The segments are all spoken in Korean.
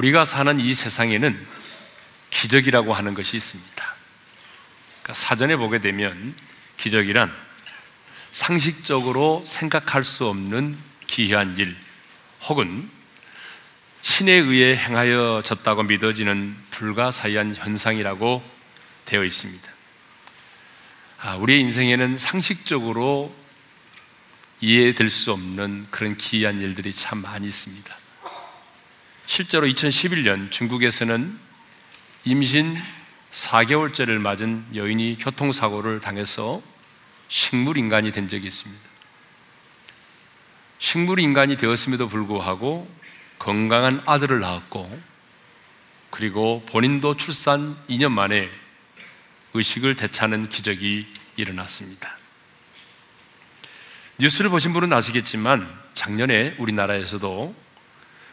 우리가 사는 이 세상에는 기적이라고 하는 것이 있습니다. 그러니까 사전에 보게 되면 기적이란 상식적으로 생각할 수 없는 기이한 일 혹은 신에 의해 행하여졌다고 믿어지는 불가사의한 현상이라고 되어 있습니다. 아, 우리의 인생에는 상식적으로 이해될 수 없는 그런 기이한 일들이 참 많이 있습니다. 실제로 2011년 중국에서는 임신 4개월째를 맞은 여인이 교통사고를 당해서 식물인간이 된 적이 있습니다. 식물인간이 되었음에도 불구하고 건강한 아들을 낳았고 그리고 본인도 출산 2년 만에 의식을 되찾는 기적이 일어났습니다. 뉴스를 보신 분은 아시겠지만 작년에 우리나라에서도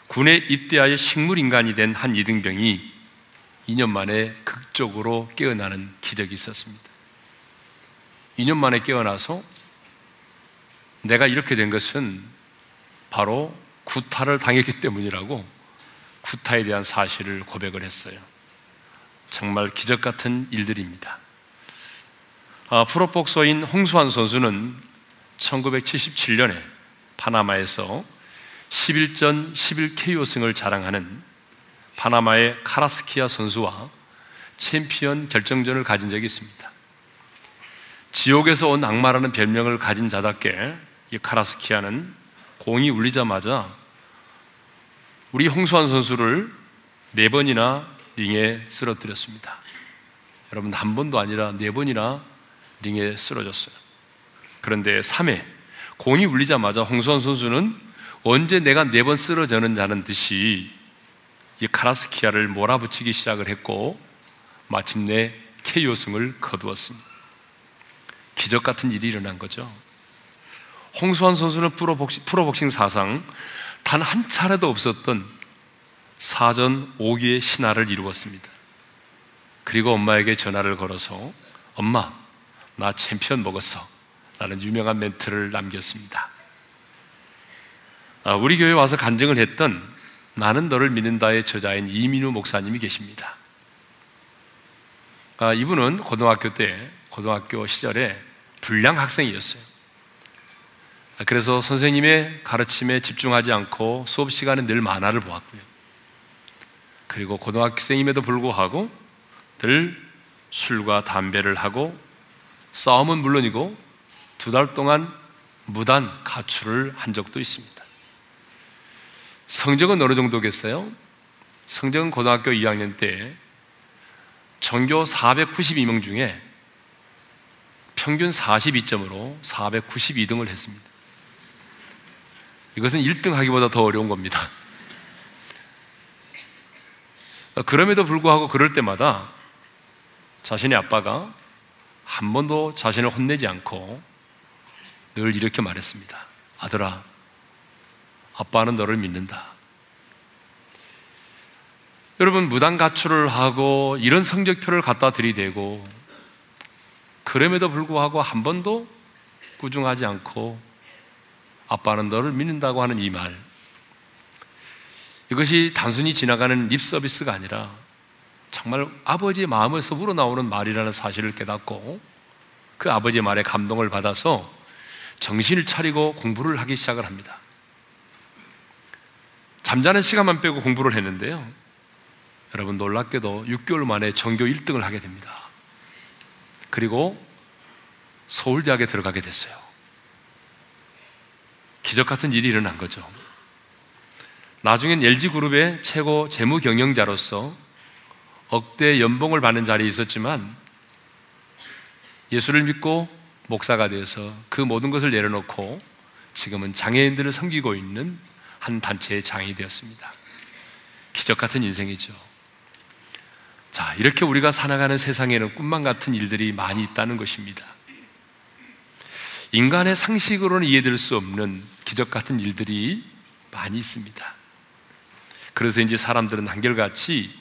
군에 입대하여 식물인간이 된 한 이등병이 2년 만에 극적으로 깨어나는 기적이 있었습니다. 2년 만에 깨어나서 내가 이렇게 된 것은 바로 구타를 당했기 때문이라고 구타에 대한 사실을 고백을 했어요. 정말 기적 같은 일들입니다. 아, 프로복서인 홍수환 선수는 1977년에 파나마에서 11전 11KO승을 자랑하는 파나마의 카라스키아 선수와 챔피언 결정전을 가진 적이 있습니다. 지옥에서 온 악마라는 별명을 가진 자답게 이 카라스키아는 공이 울리자마자 우리 홍수환 선수를 네 번이나 링에 쓰러뜨렸습니다. 여러분 한 번도 아니라 네 번이나 링에 쓰러졌어요. 그런데 3회 공이 울리자마자 홍수환 선수는 언제 내가 네 번 쓰러졌는다는 듯이 이 카라스키아를 몰아붙이기 시작을 했고 마침내 KO승을 거두었습니다. 기적 같은 일이 일어난 거죠. 홍수환 선수는 프로복싱, 프로복싱 사상 단 한 차례도 없었던 사전 5기의 신화를 이루었습니다. 그리고 엄마에게 전화를 걸어서 엄마, 나 챔피언 먹었어. 라는 유명한 멘트를 남겼습니다. 아, 우리 교회 와서 간증을 했던 나는 너를 믿는다의 저자인 이민우 목사님이 계십니다. 아, 이분은 고등학교 때, 고등학교 시절에 불량 학생이었어요. 아, 그래서 선생님의 가르침에 집중하지 않고 수업 시간에 늘 만화를 보았고요. 그리고 고등학생임에도 불구하고 늘 술과 담배를 하고 싸움은 물론이고 두 달 동안 무단 가출을 한 적도 있습니다. 성적은 어느 정도겠어요? 성적은 고등학교 2학년 때 전교 492명 중에 평균 42점으로 492등을 했습니다. 이것은 1등 하기보다 더 어려운 겁니다. 그럼에도 불구하고 그럴 때마다 자신의 아빠가 한 번도 자신을 혼내지 않고 늘 이렇게 말했습니다. 아들아, 아빠는 너를 믿는다. 여러분, 무단 가출을 하고 이런 성적표를 갖다 들이대고 그럼에도 불구하고 한 번도 꾸중하지 않고 아빠는 너를 믿는다고 하는 이 말. 이것이 단순히 지나가는 립 서비스가 아니라 정말 아버지의 마음에서 우러나오는 말이라는 사실을 깨닫고 그 아버지의 말에 감동을 받아서 정신을 차리고 공부를 하기 시작을 합니다. 잠자는 시간만 빼고 공부를 했는데요. 여러분 놀랍게도 6개월 만에 전교 1등을 하게 됩니다. 그리고 서울대학에 들어가게 됐어요. 기적 같은 일이 일어난 거죠. 나중엔 LG그룹의 최고 재무 경영자로서 억대 연봉을 받는 자리에 있었지만 예수를 믿고 목사가 되어서 그 모든 것을 내려놓고 지금은 장애인들을 섬기고 있는 한 단체의 장이 되었습니다. 기적 같은 인생이죠. 자, 이렇게 우리가 살아가는 세상에는 꿈만 같은 일들이 많이 있다는 것입니다. 인간의 상식으로는 이해될 수 없는 기적 같은 일들이 많이 있습니다. 그래서 이제 사람들은 한결같이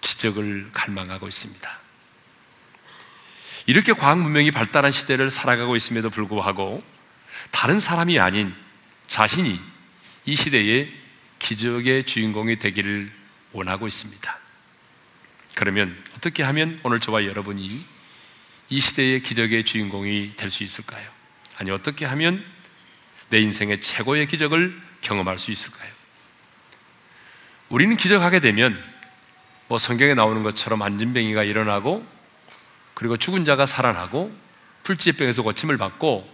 기적을 갈망하고 있습니다. 이렇게 과학 문명이 발달한 시대를 살아가고 있음에도 불구하고 다른 사람이 아닌 자신이 이 시대의 기적의 주인공이 되기를 원하고 있습니다. 그러면 어떻게 하면 오늘 저와 여러분이 이 시대의 기적의 주인공이 될 수 있을까요? 아니, 어떻게 하면 내 인생의 최고의 기적을 경험할 수 있을까요? 우리는 기적하게 되면 뭐 성경에 나오는 것처럼 안진뱅이가 일어나고 그리고 죽은 자가 살아나고 풀지병에서 고침을 받고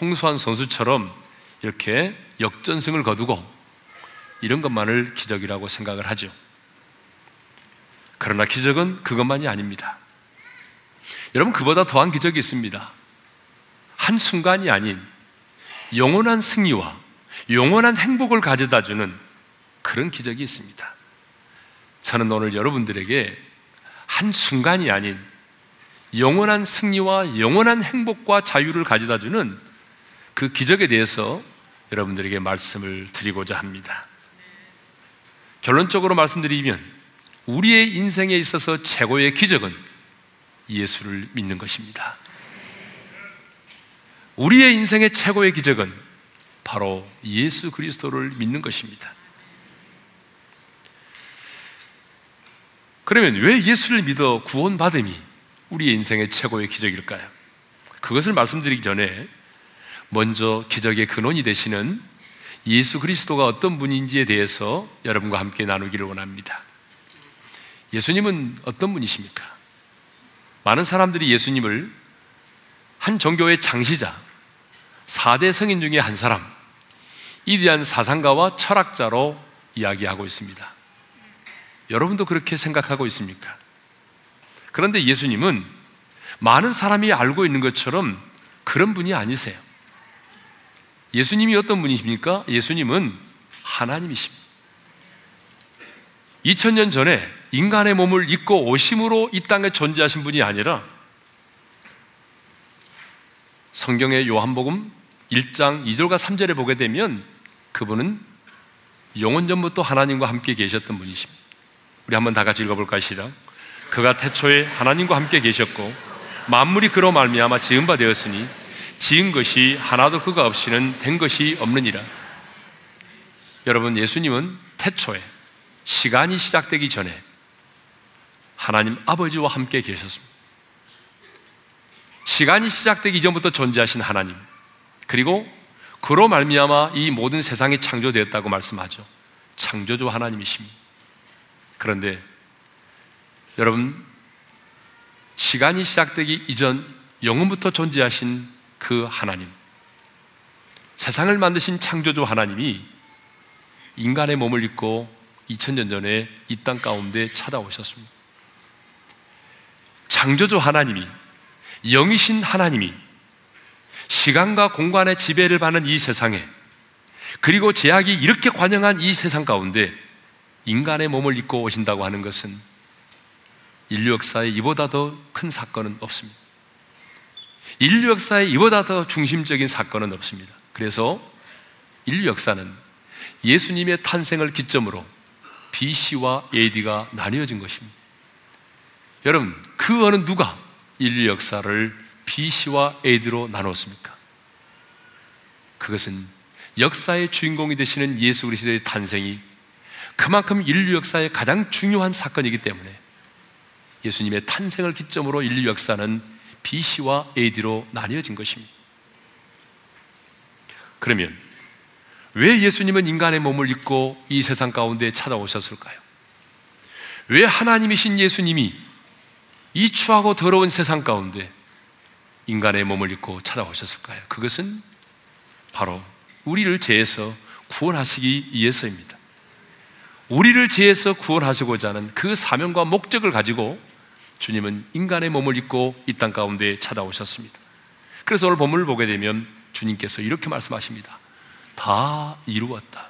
홍수한 선수처럼 이렇게 역전승을 거두고 이런 것만을 기적이라고 생각을 하죠. 그러나 기적은 그것만이 아닙니다. 여러분, 그보다 더한 기적이 있습니다. 한순간이 아닌 영원한 승리와 영원한 행복을 가져다 주는 그런 기적이 있습니다. 저는 오늘 여러분들에게 한순간이 아닌 영원한 승리와 영원한 행복과 자유를 가져다 주는 그 기적에 대해서 여러분들에게 말씀을 드리고자 합니다. 결론적으로 말씀드리면 우리의 인생에 있어서 최고의 기적은 예수를 믿는 것입니다. 우리의 인생의 최고의 기적은 바로 예수 그리스도를 믿는 것입니다. 그러면 왜 예수를 믿어 구원받음이 우리의 인생의 최고의 기적일까요? 그것을 말씀드리기 전에 먼저 기적의 근원이 되시는 예수 그리스도가 어떤 분인지에 대해서 여러분과 함께 나누기를 원합니다. 예수님은 어떤 분이십니까? 많은 사람들이 예수님을 한 종교의 창시자, 4대 성인 중에 한 사람, 이대한 사상가와 철학자로 이야기하고 있습니다. 여러분도 그렇게 생각하고 있습니까? 그런데 예수님은 많은 사람이 알고 있는 것처럼 그런 분이 아니세요. 예수님이 어떤 분이십니까? 예수님은 하나님이십니다. 2000년 전에 인간의 몸을 입고 오심으로 이 땅에 존재하신 분이 아니라 성경의 요한복음 1장 2절과 3절에 보게 되면 그분은 영원 전부터 하나님과 함께 계셨던 분이십니다. 우리 한번 다 같이 읽어볼까요? 시작. 그가 태초에 하나님과 함께 계셨고 만물이 그로 말미암아 지은 바 되었으니 지은 것이 하나도 그가 없이는 된 것이 없느니라. 여러분 예수님은 태초에 시간이 시작되기 전에 하나님 아버지와 함께 계셨습니다. 시간이 시작되기 이전부터 존재하신 하나님 그리고 그로 말미암아 이 모든 세상이 창조되었다고 말씀하죠. 창조주 하나님이십니다. 그런데 여러분 시간이 시작되기 이전 영원부터 존재하신 그 하나님 세상을 만드신 창조주 하나님이 인간의 몸을 입고 2000년 전에 이 땅 가운데 찾아오셨습니다. 창조주 하나님이 영이신 하나님이 시간과 공간의 지배를 받는 이 세상에 그리고 제약이 이렇게 관영한 이 세상 가운데 인간의 몸을 입고 오신다고 하는 것은 인류 역사에 이보다 더 큰 사건은 없습니다. 인류 역사에 이보다 더 중심적인 사건은 없습니다. 그래서 인류 역사는 예수님의 탄생을 기점으로 BC와 AD가 나뉘어진 것입니다. 여러분, 그 어느 누가 인류 역사를 BC와 AD로 나눴습니까? 그것은 역사의 주인공이 되시는 예수 그리스도의 탄생이 그만큼 인류 역사의 가장 중요한 사건이기 때문에 예수님의 탄생을 기점으로 인류 역사는 BC와 AD로 나뉘어진 것입니다. 그러면 왜 예수님은 인간의 몸을 입고 이 세상 가운데 찾아오셨을까요? 왜 하나님이신 예수님이 이 추하고 더러운 세상 가운데 인간의 몸을 입고 찾아오셨을까요? 그것은 바로 우리를 죄에서 구원하시기 위해서입니다. 우리를 죄에서 구원하시고자 하는 그 사명과 목적을 가지고 주님은 인간의 몸을 입고 이 땅 가운데 찾아오셨습니다. 그래서 오늘 본문을 보게 되면 주님께서 이렇게 말씀하십니다. 다 이루었다.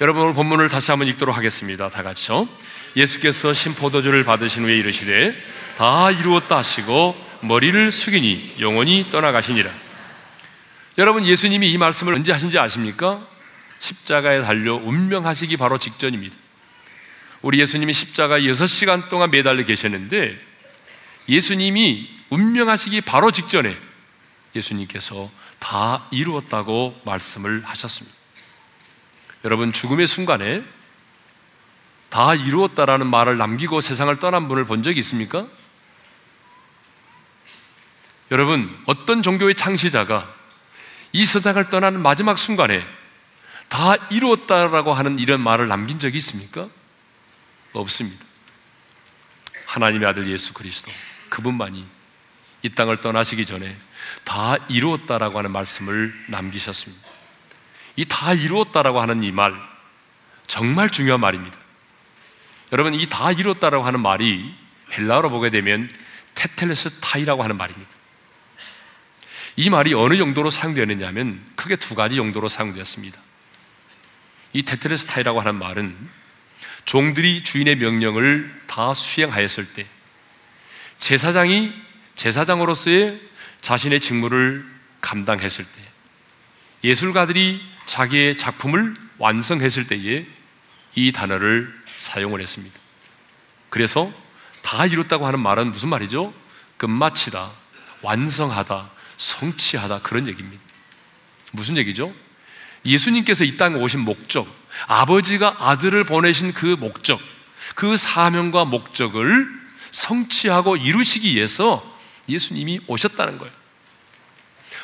여러분 오늘 본문을 다시 한번 읽도록 하겠습니다. 다 같이요. 예수께서 신포도주를 받으신 후에 이르시되 다 이루었다 하시고 머리를 숙이니 영원히 떠나가시니라. 여러분 예수님이 이 말씀을 언제 하신지 아십니까? 십자가에 달려 운명하시기 바로 직전입니다. 우리 예수님이 십자가에 6시간 동안 매달려 계셨는데 예수님이 운명하시기 바로 직전에 예수님께서 다 이루었다고 말씀을 하셨습니다. 여러분, 죽음의 순간에 다 이루었다라는 말을 남기고 세상을 떠난 분을 본 적이 있습니까? 여러분, 어떤 종교의 창시자가 이 세상을 떠나는 마지막 순간에 다 이루었다라고 하는 이런 말을 남긴 적이 있습니까? 없습니다. 하나님의 아들 예수 그리스도 그분만이 이 땅을 떠나시기 전에 다 이루었다라고 하는 말씀을 남기셨습니다. 이 다 이루었다라고 하는 이 말 정말 중요한 말입니다. 여러분 이 다 이루었다라고 하는 말이 헬라어로 보게 되면 테텔레스 타이라고 하는 말입니다. 이 말이 어느 용도로 사용되느냐면 크게 두 가지 용도로 사용되었습니다. 이 테텔레스 타이라고 하는 말은 종들이 주인의 명령을 다 수행하였을 때 제사장이 제사장으로서의 자신의 직무를 감당했을 때 예술가들이 자기의 작품을 완성했을 때에 이 단어를 사용을 했습니다. 그래서 다 이뤘다고 하는 말은 무슨 말이죠? 끝마치다, 완성하다, 성취하다 그런 얘기입니다. 무슨 얘기죠? 예수님께서 이 땅에 오신 목적, 아버지가 아들을 보내신 그 목적, 그 사명과 목적을 성취하고 이루시기 위해서 예수님이 오셨다는 거예요.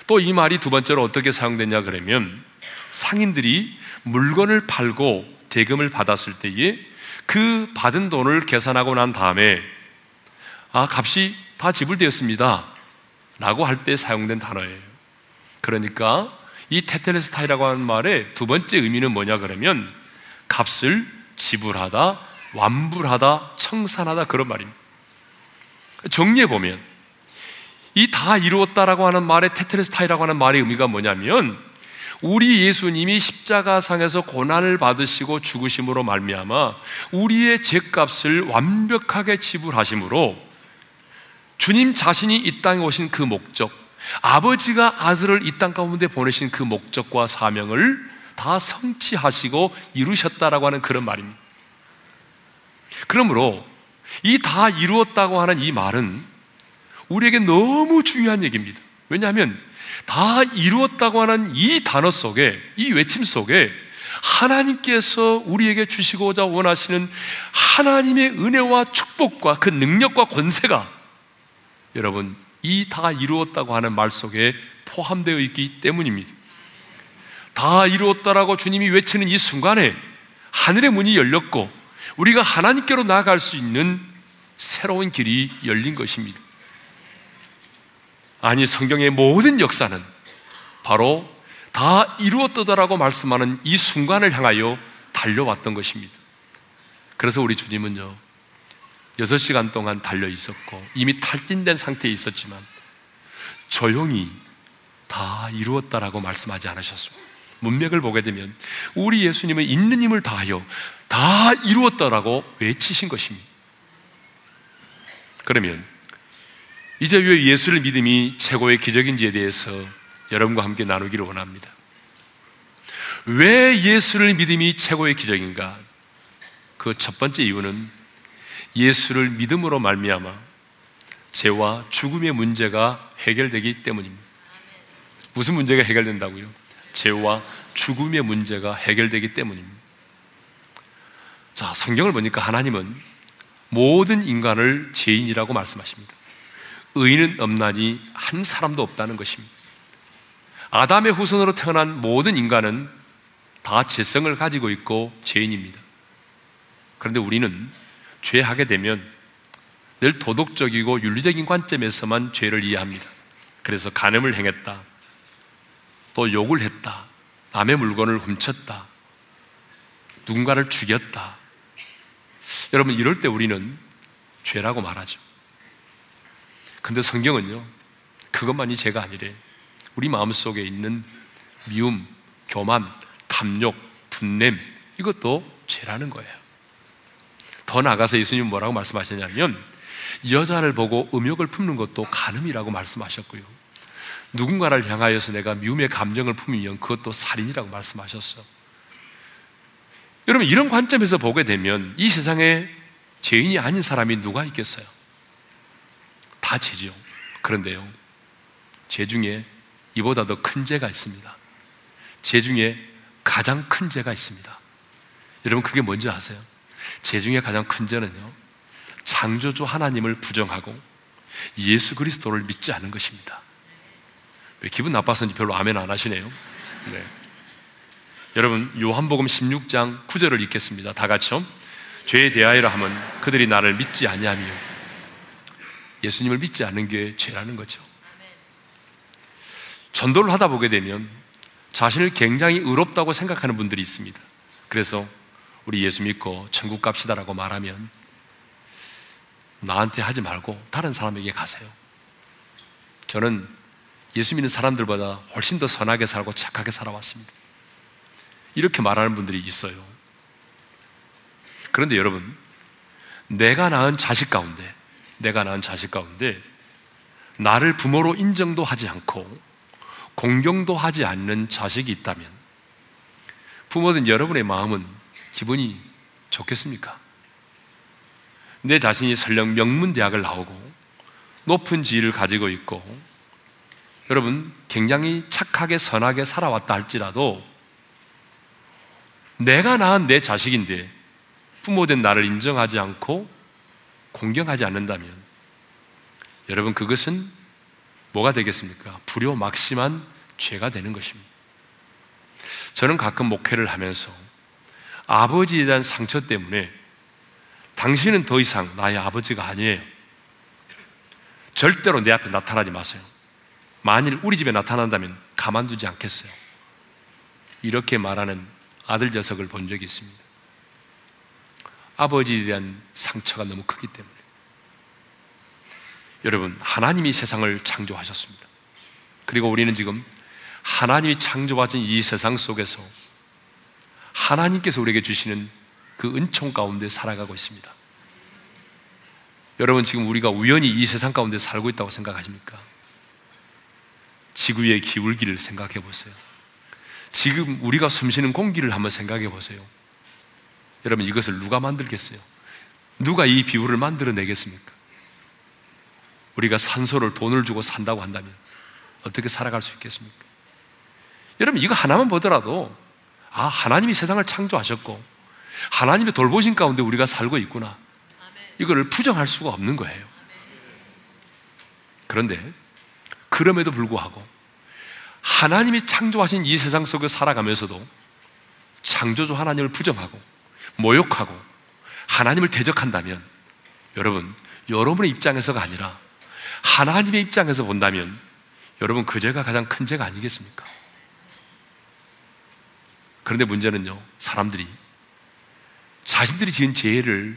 또 이 말이 두 번째로 어떻게 사용되냐 그러면 상인들이 물건을 팔고 대금을 받았을 때에 그 받은 돈을 계산하고 난 다음에 아, 값이 다 지불되었습니다. 라고 할 때 사용된 단어예요. 그러니까 이 테텔레스타이라고 하는 말의 두 번째 의미는 뭐냐 그러면 값을 지불하다, 완불하다, 청산하다 그런 말입니다. 정리해 보면 이 다 이루었다라고 하는 말의 테텔레스타이라고 하는 말의 의미가 뭐냐면 우리 예수님이 십자가상에서 고난을 받으시고 죽으심으로 말미암아 우리의 죄값을 완벽하게 지불하심으로 주님 자신이 이 땅에 오신 그 목적, 아버지가 아들을 이 땅 가운데 보내신 그 목적과 사명을 다 성취하시고 이루셨다라고 하는 그런 말입니다. 그러므로 이 다 이루었다고 하는 이 말은 우리에게 너무 중요한 얘기입니다. 왜냐하면 다 이루었다고 하는 이 단어 속에, 이 외침 속에 하나님께서 우리에게 주시고자 원하시는 하나님의 은혜와 축복과 그 능력과 권세가 여러분 이 다 이루었다고 하는 말 속에 포함되어 있기 때문입니다. 다 이루었다라고 주님이 외치는 이 순간에 하늘의 문이 열렸고 우리가 하나님께로 나아갈 수 있는 새로운 길이 열린 것입니다. 아니 성경의 모든 역사는 바로 다 이루었다라고 말씀하는 이 순간을 향하여 달려왔던 것입니다. 그래서 우리 주님은요, 6시간 동안 달려 있었고, 이미 탈진된 상태에 있었지만, 조용히 다 이루었다라고 말씀하지 않으셨습니다. 문맥을 보게 되면, 우리 예수님은 있는 힘을 다하여 다 이루었다라고 외치신 것입니다. 그러면, 이제 왜 예수를 믿음이 최고의 기적인지에 대해서 여러분과 함께 나누기를 원합니다. 왜 예수를 믿음이 최고의 기적인가? 그 첫 번째 이유는 예수를 믿음으로 말미암아 죄와 죽음의 문제가 해결되기 때문입니다. 무슨 문제가 해결된다고요? 죄와 죽음의 문제가 해결되기 때문입니다. 자, 성경을 보니까 하나님은 모든 인간을 죄인이라고 말씀하십니다. 의인은 없나니 한 사람도 없다는 것입니다. 아담의 후손으로 태어난 모든 인간은 다 죄성을 가지고 있고 죄인입니다. 그런데 우리는 죄하게 되면 늘 도덕적이고 윤리적인 관점에서만 죄를 이해합니다. 그래서 간음을 행했다. 또 욕을 했다. 남의 물건을 훔쳤다. 누군가를 죽였다. 여러분, 이럴 때 우리는 죄라고 말하죠. 근데 성경은요, 그것만이 죄가 아니래. 우리 마음속에 있는 미움, 교만, 탐욕, 분냄, 이것도 죄라는 거예요. 더 나가서 예수님 뭐라고 말씀하셨냐면, 여자를 보고 음욕을 품는 것도 간음이라고 말씀하셨고요. 누군가를 향하여서 내가 미움의 감정을 품으면 그것도 살인이라고 말씀하셨어. 여러분, 이런 관점에서 보게 되면 이 세상에 죄인이 아닌 사람이 누가 있겠어요? 다 죄죠. 그런데요, 죄 중에 이보다 더 큰 죄가 있습니다. 죄 중에 가장 큰 죄가 있습니다. 여러분, 그게 뭔지 아세요? 죄 중에 가장 큰 죄는요, 창조주 하나님을 부정하고 예수 그리스도를 믿지 않는 것입니다. 왜 기분 나빠서인지 별로 아멘 안 하시네요. 네. 여러분, 요한복음 16장 9절을 읽겠습니다. 다 같이요. 죄에 대하여라 하면 그들이 나를 믿지 아니하며 예수님을 믿지 않는 게 죄라는 거죠. 전도를 하다 보게 되면 자신을 굉장히 의롭다고 생각하는 분들이 있습니다. 그래서 우리 예수 믿고 천국 갑시다라고 말하면 나한테 하지 말고 다른 사람에게 가세요. 저는 예수 믿는 사람들보다 훨씬 더 선하게 살고 착하게 살아왔습니다. 이렇게 말하는 분들이 있어요. 그런데 여러분, 내가 낳은 자식 가운데, 내가 낳은 자식 가운데, 나를 부모로 인정도 하지 않고, 공경도 하지 않는 자식이 있다면, 부모든 여러분의 마음은 기분이 좋겠습니까? 내 자신이 설령 명문대학을 나오고, 높은 지위를 가지고 있고, 여러분, 굉장히 착하게 선하게 살아왔다 할지라도, 내가 낳은 내 자식인데 부모된 나를 인정하지 않고 공경하지 않는다면 여러분 그것은 뭐가 되겠습니까? 불효 막심한 죄가 되는 것입니다. 저는 가끔 목회를 하면서 아버지에 대한 상처 때문에 당신은 더 이상 나의 아버지가 아니에요. 절대로 내 앞에 나타나지 마세요. 만일 우리 집에 나타난다면 가만두지 않겠어요. 이렇게 말하는 아들 녀석을 본 적이 있습니다. 아버지에 대한 상처가 너무 크기 때문에. 여러분, 하나님이 세상을 창조하셨습니다. 그리고 우리는 지금 하나님이 창조하신 이 세상 속에서 하나님께서 우리에게 주시는 그 은총 가운데 살아가고 있습니다. 여러분, 지금 우리가 우연히 이 세상 가운데 살고 있다고 생각하십니까? 지구의 기울기를 생각해 보세요. 지금 우리가 숨쉬는 공기를 한번 생각해 보세요. 여러분, 이것을 누가 만들겠어요? 누가 이 비율을 만들어 내겠습니까? 우리가 산소를 돈을 주고 산다고 한다면 어떻게 살아갈 수 있겠습니까? 여러분, 이거 하나만 보더라도 아, 하나님이 세상을 창조하셨고 하나님의 돌보신 가운데 우리가 살고 있구나. 이거를 부정할 수가 없는 거예요. 그런데 그럼에도 불구하고 하나님이 창조하신 이 세상 속에 살아가면서도 창조주 하나님을 부정하고 모욕하고 하나님을 대적한다면 여러분, 여러분의 입장에서가 아니라 하나님의 입장에서 본다면 여러분 그 죄가 가장 큰 죄가 아니겠습니까? 그런데 문제는요, 사람들이 자신들이 지은 죄를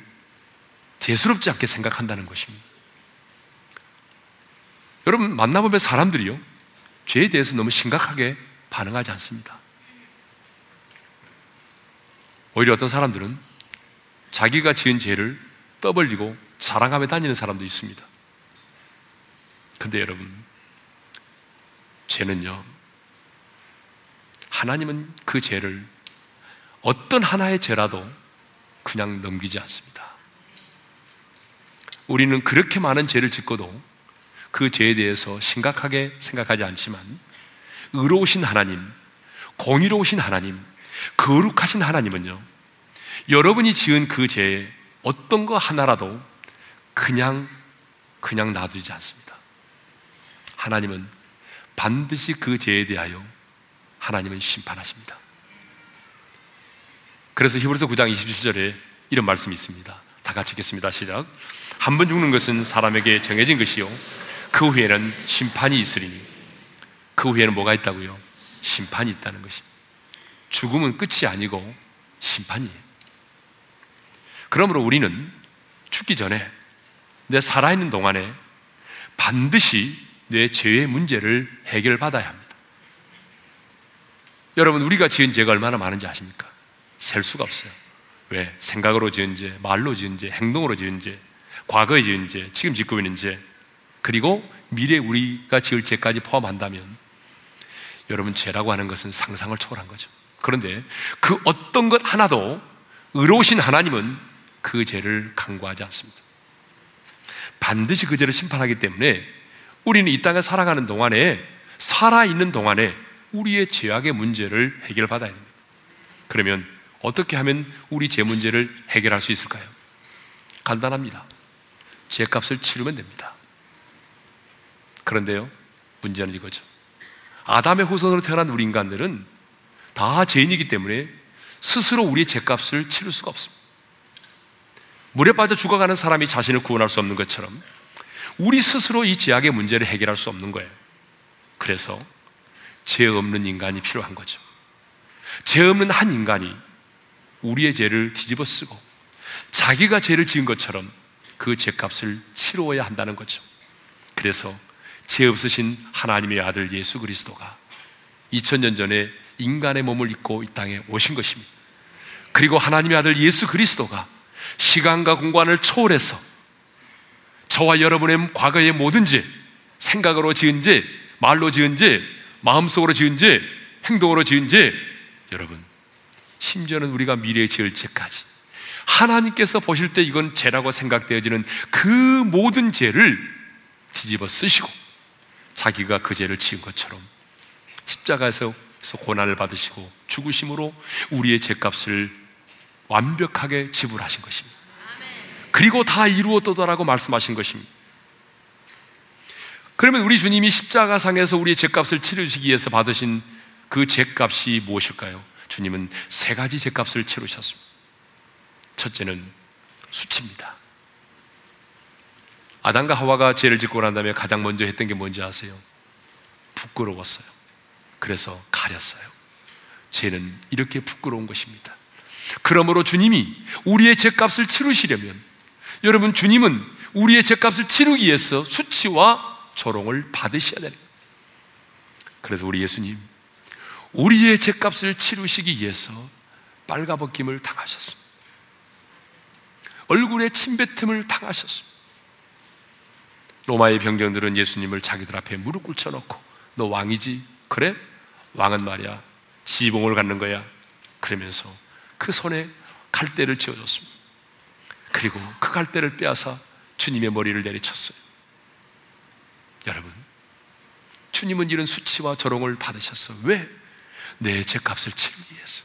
대수롭지 않게 생각한다는 것입니다. 여러분, 만나보면 사람들이요, 죄에 대해서 너무 심각하게 반응하지 않습니다. 오히려 어떤 사람들은 자기가 지은 죄를 떠벌리고 자랑하며 다니는 사람도 있습니다. 근데 여러분, 죄는요, 하나님은 그 죄를 어떤 하나의 죄라도 그냥 넘기지 않습니다. 우리는 그렇게 많은 죄를 짓고도 그 죄에 대해서 심각하게 생각하지 않지만 의로우신 하나님, 공의로우신 하나님, 거룩하신 하나님은요, 여러분이 지은 그 죄에 어떤 거 하나라도 그냥, 그냥 놔두지 않습니다. 하나님은 반드시 그 죄에 대하여 하나님은 심판하십니다. 그래서 히브리서 9장 27절에 이런 말씀이 있습니다. 다 같이 읽겠습니다. 시작. 한 번 죽는 것은 사람에게 정해진 것이요. 그 후에는 심판이 있으리니 그 후에는 뭐가 있다고요? 심판이 있다는 것입니다. 죽음은 끝이 아니고 심판이에요. 그러므로 우리는 죽기 전에 내 살아있는 동안에 반드시 내 죄의 문제를 해결받아야 합니다. 여러분, 우리가 지은 죄가 얼마나 많은지 아십니까? 셀 수가 없어요. 왜? 생각으로 지은 죄, 말로 지은 죄, 행동으로 지은 죄, 과거에 지은 죄, 지금 짓고 있는 죄, 그리고 미래 우리가 지을 죄까지 포함한다면 여러분 죄라고 하는 것은 상상을 초월한 거죠. 그런데 그 어떤 것 하나도 의로우신 하나님은 그 죄를 강구하지 않습니다. 반드시 그 죄를 심판하기 때문에 우리는 이 땅에 살아가는 동안에 살아있는 동안에 우리의 죄악의 문제를 해결받아야 됩니다. 그러면 어떻게 하면 우리 제 문제를 해결할 수 있을까요? 간단합니다. 제 값을 치르면 됩니다. 그런데요, 문제는 이거죠. 아담의 후손으로 태어난 우리 인간들은 다 죄인이기 때문에 스스로 우리의 죄값을 치를 수가 없습니다. 물에 빠져 죽어가는 사람이 자신을 구원할 수 없는 것처럼 우리 스스로 이 죄악의 문제를 해결할 수 없는 거예요. 그래서 죄 없는 인간이 필요한 거죠. 죄 없는 한 인간이 우리의 죄를 뒤집어 쓰고 자기가 죄를 지은 것처럼 그 죄값을 치루어야 한다는 거죠. 그래서 죄 없으신 하나님의 아들 예수 그리스도가 2000년 전에 인간의 몸을 입고 이 땅에 오신 것입니다. 그리고 하나님의 아들 예수 그리스도가 시간과 공간을 초월해서 저와 여러분의 과거의 모든 죄, 생각으로 지은 죄, 말로 지은 죄, 마음속으로 지은 죄, 행동으로 지은 죄, 여러분, 심지어는 우리가 미래에 지을 죄까지 하나님께서 보실 때 이건 죄라고 생각되어지는 그 모든 죄를 뒤집어 쓰시고 자기가 그 죄를 지은 것처럼 십자가에서 고난을 받으시고 죽으심으로 우리의 죄값을 완벽하게 지불하신 것입니다. 그리고 다 이루었도다라고 말씀하신 것입니다. 그러면 우리 주님이 십자가상에서 우리의 죄값을 치르시기 위해서 받으신 그 죄값이 무엇일까요? 주님은 세 가지 죄값을 치르셨습니다. 첫째는 수치입니다. 아담과 하와가 죄를 짓고 난 다음에 가장 먼저 했던 게 뭔지 아세요? 부끄러웠어요. 그래서 가렸어요. 죄는 이렇게 부끄러운 것입니다. 그러므로 주님이 우리의 죄값을 치르시려면 여러분 주님은 우리의 죄값을 치르기 위해서 수치와 조롱을 받으셔야 됩니다. 그래서 우리 예수님 우리의 죄값을 치르시기 위해서 빨가벗김을 당하셨습니다. 얼굴에 침뱉음을 당하셨습니다. 로마의 병정들은 예수님을 자기들 앞에 무릎 꿇혀놓고 너 왕이지? 그래? 왕은 말이야 지봉을 갖는 거야. 그러면서 그 손에 갈대를 쥐어줬습니다. 그리고 그 갈대를 빼앗아 주님의 머리를 내리쳤어요. 여러분, 주님은 이런 수치와 조롱을 받으셨어. 왜? 내 죄값을 치르기 위해서.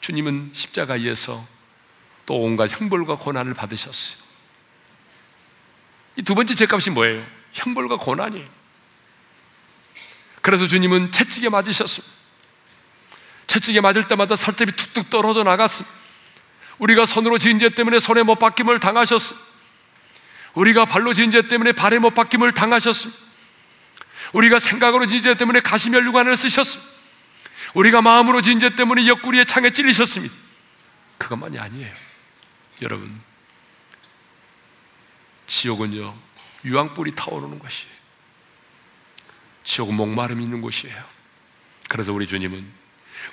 주님은 십자가에서 또 온갖 형벌과 고난을 받으셨어요. 이 두 번째 죄값이 뭐예요? 형벌과 고난이에요. 그래서 주님은 채찍에 맞으셨습니다. 채찍에 맞을 때마다 살점이 툭툭 떨어져 나갔습니다. 우리가 손으로 지은 죄 때문에 손에 못 박힘을 당하셨습니다. 우리가 발로 지은 죄 때문에 발에 못 박힘을 당하셨습니다. 우리가 생각으로 지은 죄 때문에 가시멸류관을 쓰셨습니다. 우리가 마음으로 지은 죄 때문에 옆구리에 창에 찔리셨습니다. 그것만이 아니에요. 여러분, 지옥은요, 유황불이 타오르는 것이에요. 지옥은 목마름이 있는 곳이에요. 그래서 우리 주님은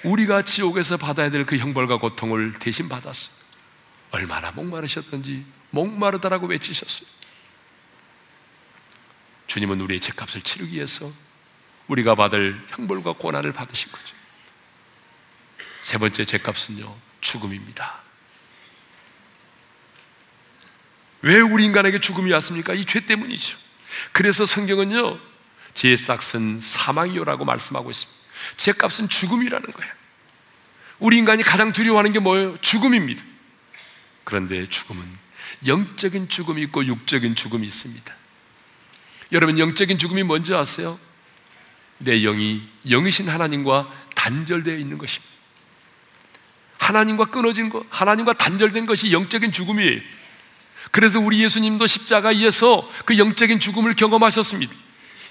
우리가 지옥에서 받아야 될 그 형벌과 고통을 대신 받았어요. 얼마나 목마르셨던지 목마르다라고 외치셨어요. 주님은 우리의 죄값을 치르기 위해서 우리가 받을 형벌과 고난을 받으신 거죠. 세 번째 죄값은요, 죽음입니다. 왜 우리 인간에게 죽음이 왔습니까? 이 죄 때문이죠. 그래서 성경은요, 죄의 싹은 사망이요라고 말씀하고 있습니다. 죄 값은 죽음이라는 거예요. 우리 인간이 가장 두려워하는 게 뭐예요? 죽음입니다. 그런데 죽음은 영적인 죽음이 있고 육적인 죽음이 있습니다. 여러분, 영적인 죽음이 뭔지 아세요? 내 영이 영이신 하나님과 단절되어 있는 것입니다. 하나님과 끊어진 것, 하나님과 단절된 것이 영적인 죽음이에요. 그래서 우리 예수님도 십자가에서 그 영적인 죽음을 경험하셨습니다.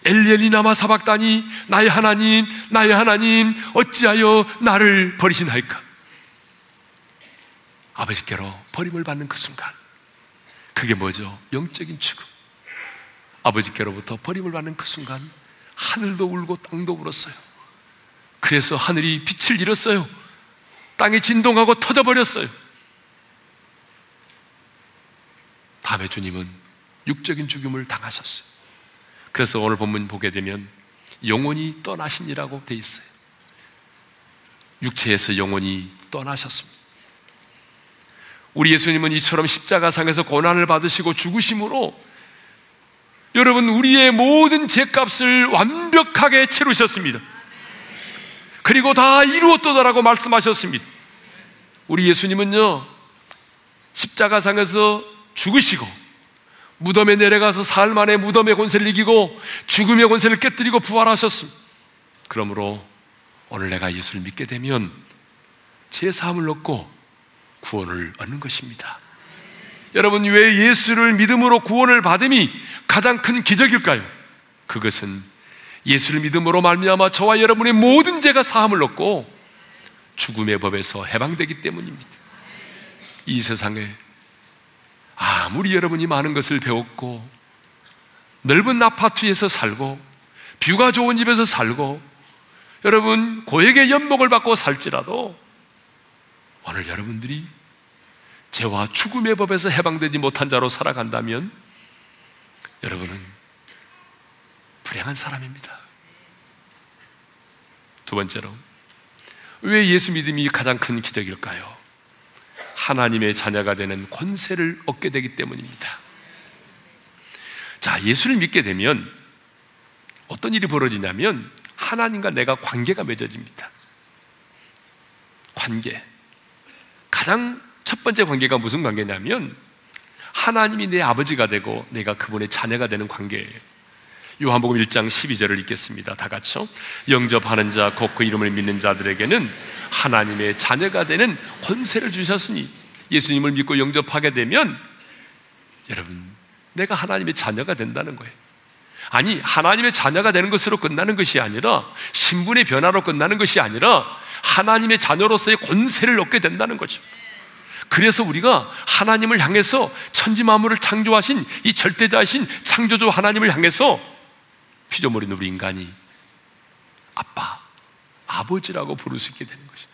엘리엘리 나마 사박다니 나의 하나님 나의 하나님 어찌하여 나를 버리시나이까 아버지께로 버림을 받는 그 순간 그게 뭐죠? 영적인 죽음 아버지께로부터 버림을 받는 그 순간 하늘도 울고 땅도 울었어요 그래서 하늘이 빛을 잃었어요 땅이 진동하고 터져버렸어요. 다음에 주님은 육적인 죽음을 당하셨어요. 그래서 오늘 본문 보게 되면 영원히 떠나신이라고 돼 있어요. 육체에서 영원히 떠나셨습니다. 우리 예수님은 이처럼 십자가상에서 고난을 받으시고 죽으심으로 여러분 우리의 모든 죄값을 완벽하게 치르셨습니다. 그리고 다 이루었도다라고 말씀하셨습니다. 우리 예수님은요, 십자가상에서 죽으시고, 무덤에 내려가서 사흘 만에 무덤의 권세를 이기고, 죽음의 권세를 깨뜨리고 부활하셨습니다. 그러므로 오늘 내가 예수를 믿게 되면 제 사함을 얻고 구원을 얻는 것입니다. 여러분, 왜 예수를 믿음으로 구원을 받음이 가장 큰 기적일까요? 그것은 예수를 믿음으로 말미암아 저와 여러분의 모든 죄가 사함을 얻고 죽음의 법에서 해방되기 때문입니다. 이 세상에 아무리 여러분이 많은 것을 배웠고 넓은 아파트에서 살고 뷰가 좋은 집에서 살고 여러분 고액의 연봉을 받고 살지라도 오늘 여러분들이 죄와 죽음의 법에서 해방되지 못한 자로 살아간다면 여러분은 불행한 사람입니다. 두 번째로 왜 예수 믿음이 가장 큰 기적일까요? 하나님의 자녀가 되는 권세를 얻게 되기 때문입니다. 자, 예수를 믿게 되면 어떤 일이 벌어지냐면 하나님과 내가 관계가 맺어집니다. 관계. 가장 첫 번째 관계가 무슨 관계냐면 하나님이 내 아버지가 되고 내가 그분의 자녀가 되는 관계예요. 요한복음 1장 12절을 읽겠습니다. 다 같이요. 영접하는 자, 곧 그 이름을 믿는 자들에게는 하나님의 자녀가 되는 권세를 주셨으니 예수님을 믿고 영접하게 되면 여러분, 내가 하나님의 자녀가 된다는 거예요. 아니, 하나님의 자녀가 되는 것으로 끝나는 것이 아니라 신분의 변화로 끝나는 것이 아니라 하나님의 자녀로서의 권세를 얻게 된다는 거죠. 그래서 우리가 하나님을 향해서 천지 만물을 창조하신 이 절대자이신 창조주 하나님을 향해서 피조물인 우리 인간이 아빠, 아버지라고 부를 수 있게 되는 것이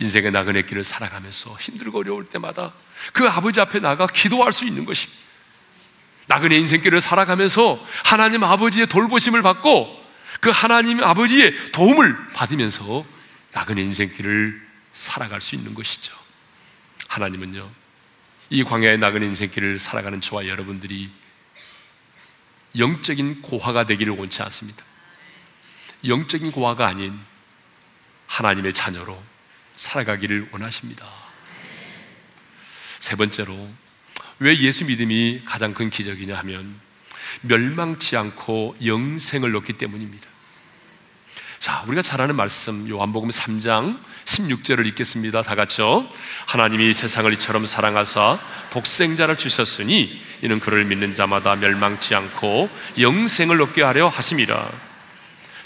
인생의 나그네 길을 살아가면서 힘들고 어려울 때마다 그 아버지 앞에 나가 기도할 수 있는 것입니다. 나그네 인생길을 살아가면서 하나님 아버지의 돌보심을 받고 그 하나님 아버지의 도움을 받으면서 나그네 인생길을 살아갈 수 있는 것이죠. 하나님은요, 이 광야의 나그네 인생길을 살아가는 저와 여러분들이 영적인 고화가 되기를 원치 않습니다. 영적인 고화가 아닌 하나님의 자녀로 살아가기를 원하십니다. 세 번째로, 왜 예수 믿음이 가장 큰 기적이냐 하면 멸망치 않고 영생을 얻기 때문입니다. 자, 우리가 잘 아는 말씀 요한복음 3장 16절을 읽겠습니다. 다 같이요. 하나님이 세상을 이처럼 사랑하사 독생자를 주셨으니 이는 그를 믿는 자마다 멸망치 않고 영생을 얻게 하려 하심이라.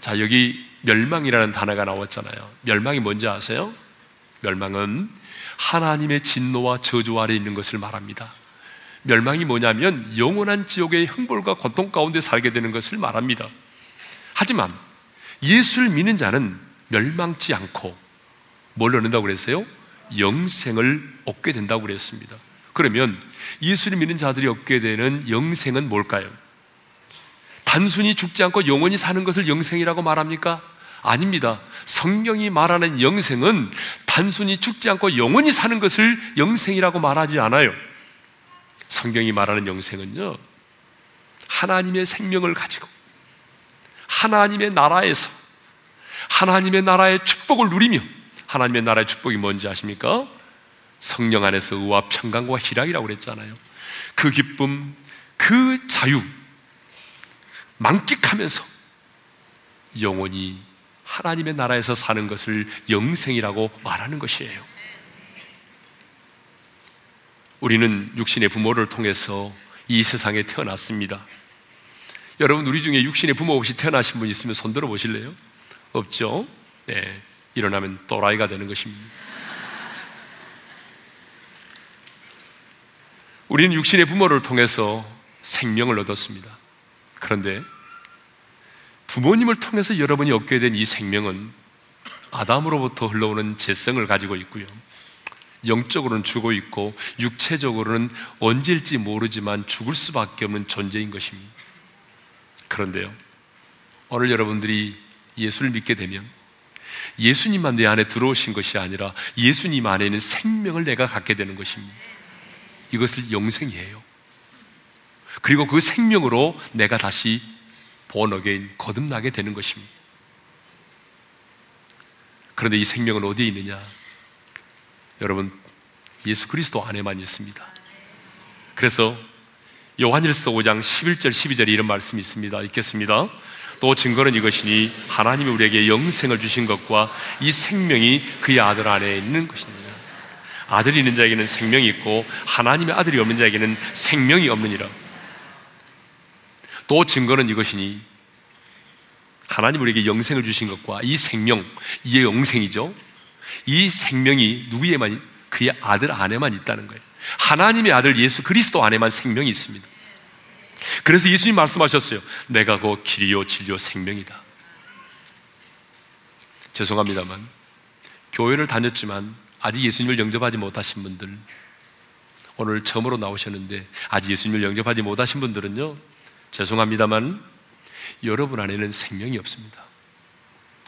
자, 여기 멸망이라는 단어가 나왔잖아요. 멸망이 뭔지 아세요? 멸망은 하나님의 진노와 저주 아래 있는 것을 말합니다. 멸망이 뭐냐면 영원한 지옥의 형벌과 고통 가운데 살게 되는 것을 말합니다. 하지만 예수를 믿는 자는 멸망치 않고 뭘 얻는다고 그랬어요? 영생을 얻게 된다고 그랬습니다. 그러면 예수를 믿는 자들이 얻게 되는 영생은 뭘까요? 단순히 죽지 않고 영원히 사는 것을 영생이라고 말합니까? 아닙니다. 성경이 말하는 영생은 단순히 죽지 않고 영원히 사는 것을 영생이라고 말하지 않아요. 성경이 말하는 영생은요, 하나님의 생명을 가지고 하나님의 나라에서 하나님의 나라의 축복을 누리며 하나님의 나라의 축복이 뭔지 아십니까? 성령 안에서 의와 평강과 희락이라고 그랬잖아요. 그 기쁨, 그 자유 만끽하면서 영원히 하나님의 나라에서 사는 것을 영생이라고 말하는 것이에요. 우리는 육신의 부모를 통해서 이 세상에 태어났습니다. 여러분 우리 중에 육신의 부모 없이 태어나신 분 있으면 손 들어 보실래요? 없죠? 네. 일어나면 또라이가 되는 것입니다. 우리는 육신의 부모를 통해서 생명을 얻었습니다. 그런데 부모님을 통해서 여러분이 얻게 된 이 생명은 아담으로부터 흘러오는 재성을 가지고 있고요. 영적으로는 죽어 있고 육체적으로는 언제일지 모르지만 죽을 수밖에 없는 존재인 것입니다. 그런데요, 오늘 여러분들이 예수를 믿게 되면 예수님만 내 안에 들어오신 것이 아니라 예수님 안에 있는 생명을 내가 갖게 되는 것입니다. 이것을 영생이에요. 그리고 그 생명으로 내가 다시 본어게인 거듭나게 되는 것입니다. 그런데 이 생명은 어디에 있느냐? 여러분, 예수 그리스도 안에만 있습니다. 그래서 요한일서 5장 11절 12절에 이런 말씀이 있습니다. 읽겠습니다. 또 증거는 이것이니 하나님이 우리에게 영생을 주신 것과 이 생명이 그의 아들 안에 있는 것입니다. 아들이 있는 자에게는 생명이 있고 하나님의 아들이 없는 자에게는 생명이 없느니라. 또 증거는 이것이니 하나님 우리에게 영생을 주신 것과 이 생명, 이 영생이죠. 이 생명이 누구에만 그의 아들 안에만 있다는 거예요. 하나님의 아들 예수 그리스도 안에만 생명이 있습니다. 그래서 예수님 말씀하셨어요. 내가 그 길이요 진리요 생명이다. 죄송합니다만 교회를 다녔지만 아직 예수님을 영접하지 못하신 분들 오늘 처음으로 나오셨는데 아직 예수님을 영접하지 못하신 분들은요 죄송합니다만 여러분 안에는 생명이 없습니다.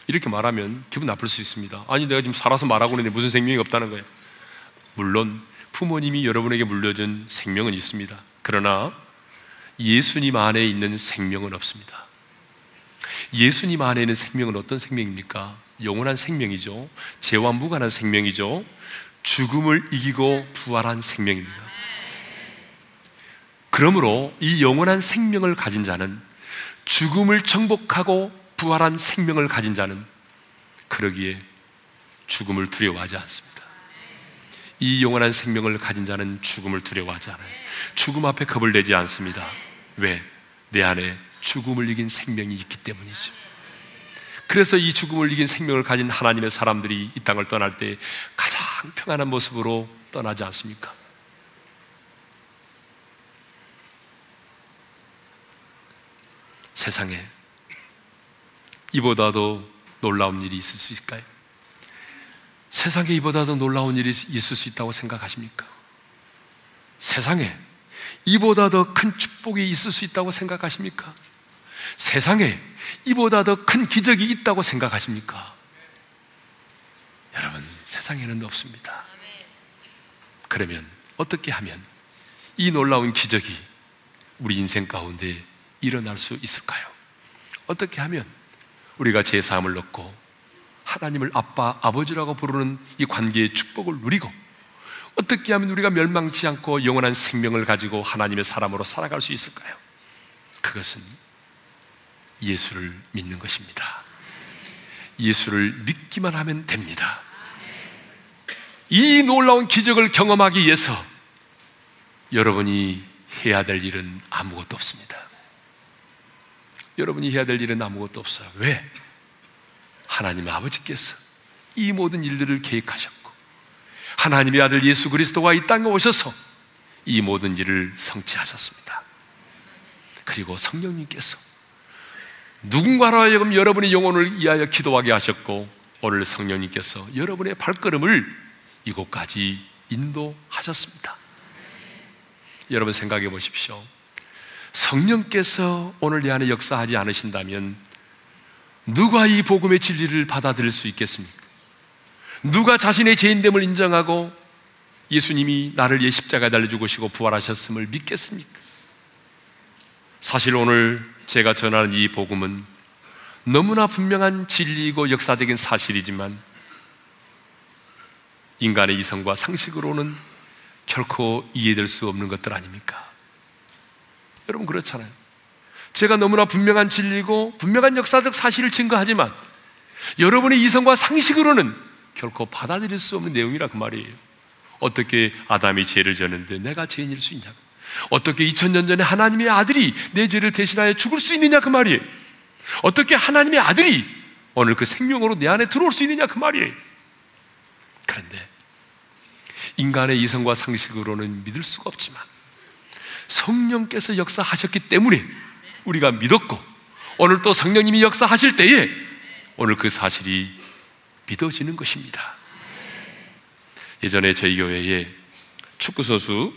이렇게 말하면 기분 나쁠 수 있습니다. 아니 내가 지금 살아서 말하고 있는데 무슨 생명이 없다는 거예요. 물론 부모님이 여러분에게 물려준 생명은 있습니다. 그러나 예수님 안에 있는 생명은 없습니다. 예수님 안에 있는 생명은 어떤 생명입니까? 영원한 생명이죠. 죄와 무관한 생명이죠. 죽음을 이기고 부활한 생명입니다. 그러므로 이 영원한 생명을 가진 자는 죽음을 정복하고 부활한 생명을 가진 자는 그러기에 죽음을 두려워하지 않습니다. 이 영원한 생명을 가진 자는 죽음을 두려워하지 않아요. 죽음 앞에 겁을 내지 않습니다. 왜? 내 안에 죽음을 이긴 생명이 있기 때문이죠. 그래서 이 죽음을 이긴 생명을 가진 하나님의 사람들이 이 땅을 떠날 때 가장 평안한 모습으로 떠나지 않습니까? 세상에 이보다도 놀라운 일이 있을 수 있을까요? 세상에 이보다도 놀라운 일이 있을 수 있다고 생각하십니까? 세상에 이보다 더 큰 축복이 있을 수 있다고 생각하십니까? 세상에 이보다 더 큰 기적이 있다고 생각하십니까? 여러분, 세상에는 없습니다. 그러면 어떻게 하면 이 놀라운 기적이 우리 인생 가운데 일어날 수 있을까요? 어떻게 하면 우리가 제 삶을 얻고 하나님을 아빠, 아버지라고 부르는 이 관계의 축복을 누리고 어떻게 하면 우리가 멸망치 않고 영원한 생명을 가지고 하나님의 사람으로 살아갈 수 있을까요? 그것은 예수를 믿는 것입니다. 예수를 믿기만 하면 됩니다. 이 놀라운 기적을 경험하기 위해서 여러분이 해야 될 일은 아무것도 없습니다. 여러분이 해야 될 일은 아무것도 없어요. 왜? 하나님 아버지께서 이 모든 일들을 계획하셨고 하나님의 아들 예수 그리스도가 이 땅에 오셔서 이 모든 일을 성취하셨습니다. 그리고 성령님께서 누군가로 하여금 여러분의 영혼을 위하여 기도하게 하셨고 오늘 성령님께서 여러분의 발걸음을 이곳까지 인도하셨습니다. 여러분 생각해 보십시오. 성령께서 오늘 내 안에 역사하지 않으신다면 누가 이 복음의 진리를 받아들일 수 있겠습니까? 누가 자신의 죄인됨을 인정하고 예수님이 나를 위해 십자가에 달려 죽으시고 부활하셨음을 믿겠습니까? 사실 오늘 제가 전하는 이 복음은 너무나 분명한 진리이고 역사적인 사실이지만 인간의 이성과 상식으로는 결코 이해될 수 없는 것들 아닙니까? 여러분 그렇잖아요. 제가 너무나 분명한 진리고 분명한 역사적 사실을 증거하지만 여러분의 이성과 상식으로는 결코 받아들일 수 없는 내용이라 그 말이에요. 어떻게 아담이 죄를 졌는데 내가 죄인일 수 있냐? 어떻게 2000년 전에 하나님의 아들이 내 죄를 대신하여 죽을 수 있느냐 그 말이에요. 어떻게 하나님의 아들이 오늘 그 생명으로 내 안에 들어올 수 있느냐 그 말이에요. 그런데 인간의 이성과 상식으로는 믿을 수가 없지만 성령께서 역사하셨기 때문에 우리가 믿었고 오늘 또 성령님이 역사하실 때에 오늘 그 사실이 믿어지는 것입니다. 예전에 저희 교회에 축구 선수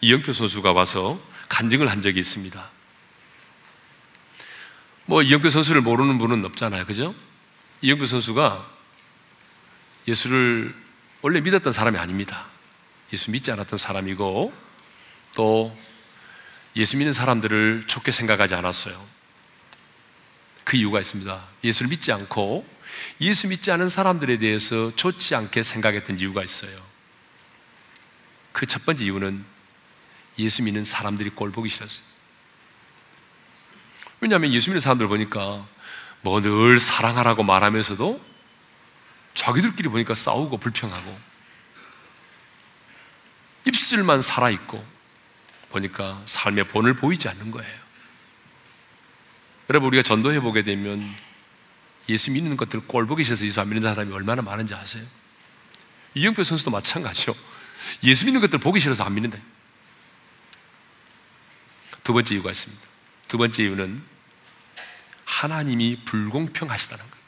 이영표 선수가 와서 간증을 한 적이 있습니다. 뭐 이영표 선수를 모르는 분은 없잖아요, 그죠? 이영표 선수가 예수를 원래 믿었던 사람이 아닙니다. 예수 믿지 않았던 사람이고 또 예수 믿는 사람들을 좋게 생각하지 않았어요. 그 이유가 있습니다. 예수를 믿지 않고 예수 믿지 않은 사람들에 대해서 좋지 않게 생각했던 이유가 있어요. 그 첫 번째 이유는 예수 믿는 사람들이 꼴 보기 싫었어요. 왜냐하면 예수 믿는 사람들 보니까 뭐 늘 사랑하라고 말하면서도 자기들끼리 보니까 싸우고 불평하고 입술만 살아있고 보니까 삶의 본을 보이지 않는 거예요. 여러분, 우리가 전도해 보게 되면 예수 믿는 것들 꼴 보기 싫어서 예수 안 믿는 사람이 얼마나 많은지 아세요? 이영표 선수도 마찬가지죠. 예수 믿는 것들 보기 싫어서 안 믿는다. 두 번째 이유가 있습니다. 두 번째 이유는 하나님이 불공평하시다는 거예요.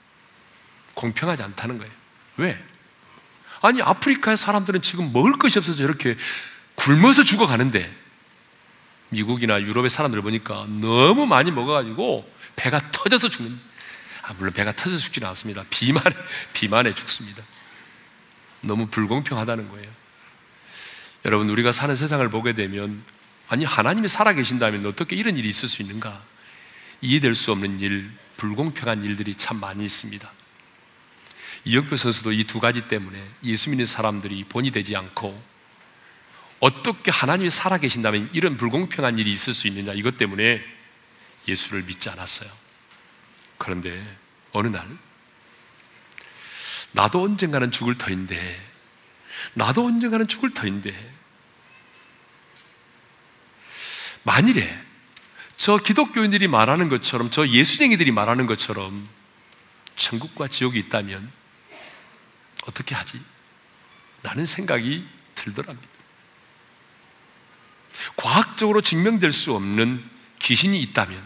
공평하지 않다는 거예요. 왜? 아니, 아프리카의 사람들은 지금 먹을 것이 없어서 저렇게 굶어서 죽어가는데 미국이나 유럽의 사람들 보니까 너무 많이 먹어가지고 배가 터져서 죽는, 아, 물론 배가 터져서 죽지는 않습니다. 비만에, 비만에 죽습니다. 너무 불공평하다는 거예요. 여러분, 우리가 사는 세상을 보게 되면, 아니, 하나님이 살아계신다면 어떻게 이런 일이 있을 수 있는가? 이해될 수 없는 일, 불공평한 일들이 참 많이 있습니다. 이영표 선수도 이 두 가지 때문에 예수 믿는 사람들이 본이 되지 않고 어떻게 하나님이 살아계신다면 이런 불공평한 일이 있을 수 있느냐 이것 때문에 예수를 믿지 않았어요. 그런데 어느 날 나도 언젠가는 죽을 터인데 나도 언젠가는 죽을 터인데 만일에 저 기독교인들이 말하는 것처럼 저 예수쟁이들이 말하는 것처럼 천국과 지옥이 있다면 어떻게 하지? 라는 생각이 들더랍니다. 과학적으로 증명될 수 없는 귀신이 있다면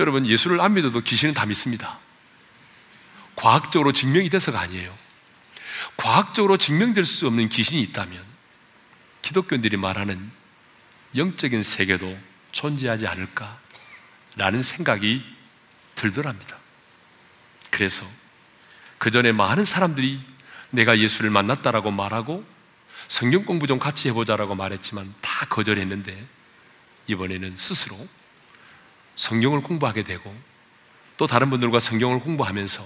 여러분 예수를 안 믿어도 귀신은 다 믿습니다. 과학적으로 증명이 돼서가 아니에요. 과학적으로 증명될 수 없는 귀신이 있다면 기독교인들이 말하는 영적인 세계도 존재하지 않을까라는 생각이 들더랍니다. 그래서 그 전에 많은 사람들이 내가 예수를 만났다라고 말하고 성경 공부 좀 같이 해보자라고 말했지만 다 거절했는데 이번에는 스스로 성경을 공부하게 되고 또 다른 분들과 성경을 공부하면서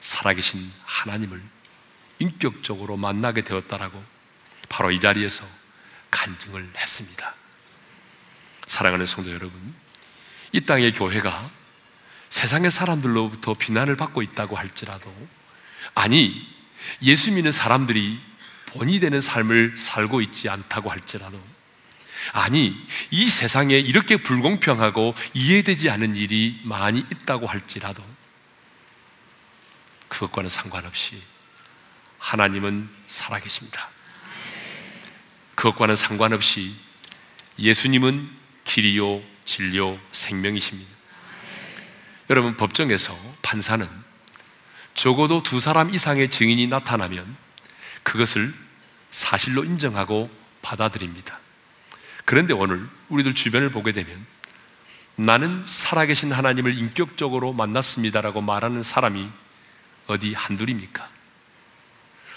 살아계신 하나님을 인격적으로 만나게 되었다라고 바로 이 자리에서 간증을 했습니다. 사랑하는 성도 여러분, 이 땅의 교회가 세상의 사람들로부터 비난을 받고 있다고 할지라도 아니 예수 믿는 사람들이 본이 되는 삶을 살고 있지 않다고 할지라도 아니 이 세상에 이렇게 불공평하고 이해되지 않은 일이 많이 있다고 할지라도 그것과는 상관없이 하나님은 살아계십니다. 그것과는 상관없이 예수님은 길이요 진료 생명이십니다. 여러분 법정에서 판사는 적어도 두 사람 이상의 증인이 나타나면 그것을 사실로 인정하고 받아들입니다. 그런데 오늘 우리들 주변을 보게 되면 나는 살아계신 하나님을 인격적으로 만났습니다라고 말하는 사람이 어디 한둘입니까?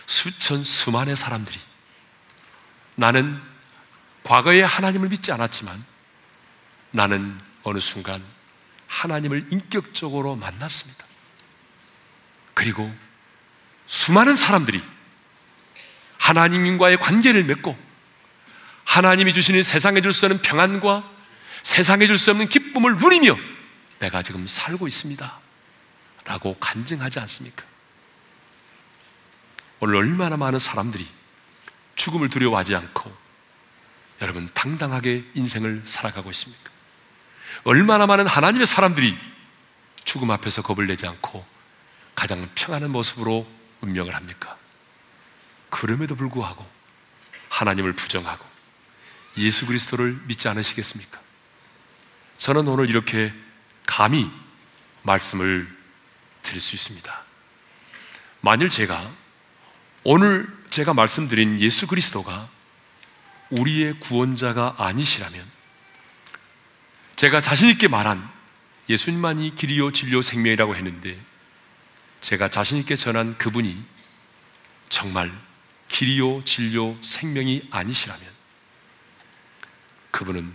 수천, 수만의 사람들이 나는 과거에 하나님을 믿지 않았지만 나는 어느 순간 하나님을 인격적으로 만났습니다. 그리고 수많은 사람들이 하나님과의 관계를 맺고 하나님이 주시는 세상에 줄 수 없는 평안과 세상에 줄 수 없는 기쁨을 누리며 내가 지금 살고 있습니다. 라고 간증하지 않습니까? 오늘 얼마나 많은 사람들이 죽음을 두려워하지 않고 여러분 당당하게 인생을 살아가고 있습니까? 얼마나 많은 하나님의 사람들이 죽음 앞에서 겁을 내지 않고 가장 평안한 모습으로 운명을 합니까? 그럼에도 불구하고 하나님을 부정하고 예수 그리스도를 믿지 않으시겠습니까? 저는 오늘 이렇게 감히 말씀을 드릴 수 있습니다. 만일 제가 오늘 제가 말씀드린 예수 그리스도가 우리의 구원자가 아니시라면 제가 자신있게 말한 예수님만이 길이요, 진료, 생명이라고 했는데 제가 자신있게 전한 그분이 정말 길이요, 진료, 생명이 아니시라면 그분은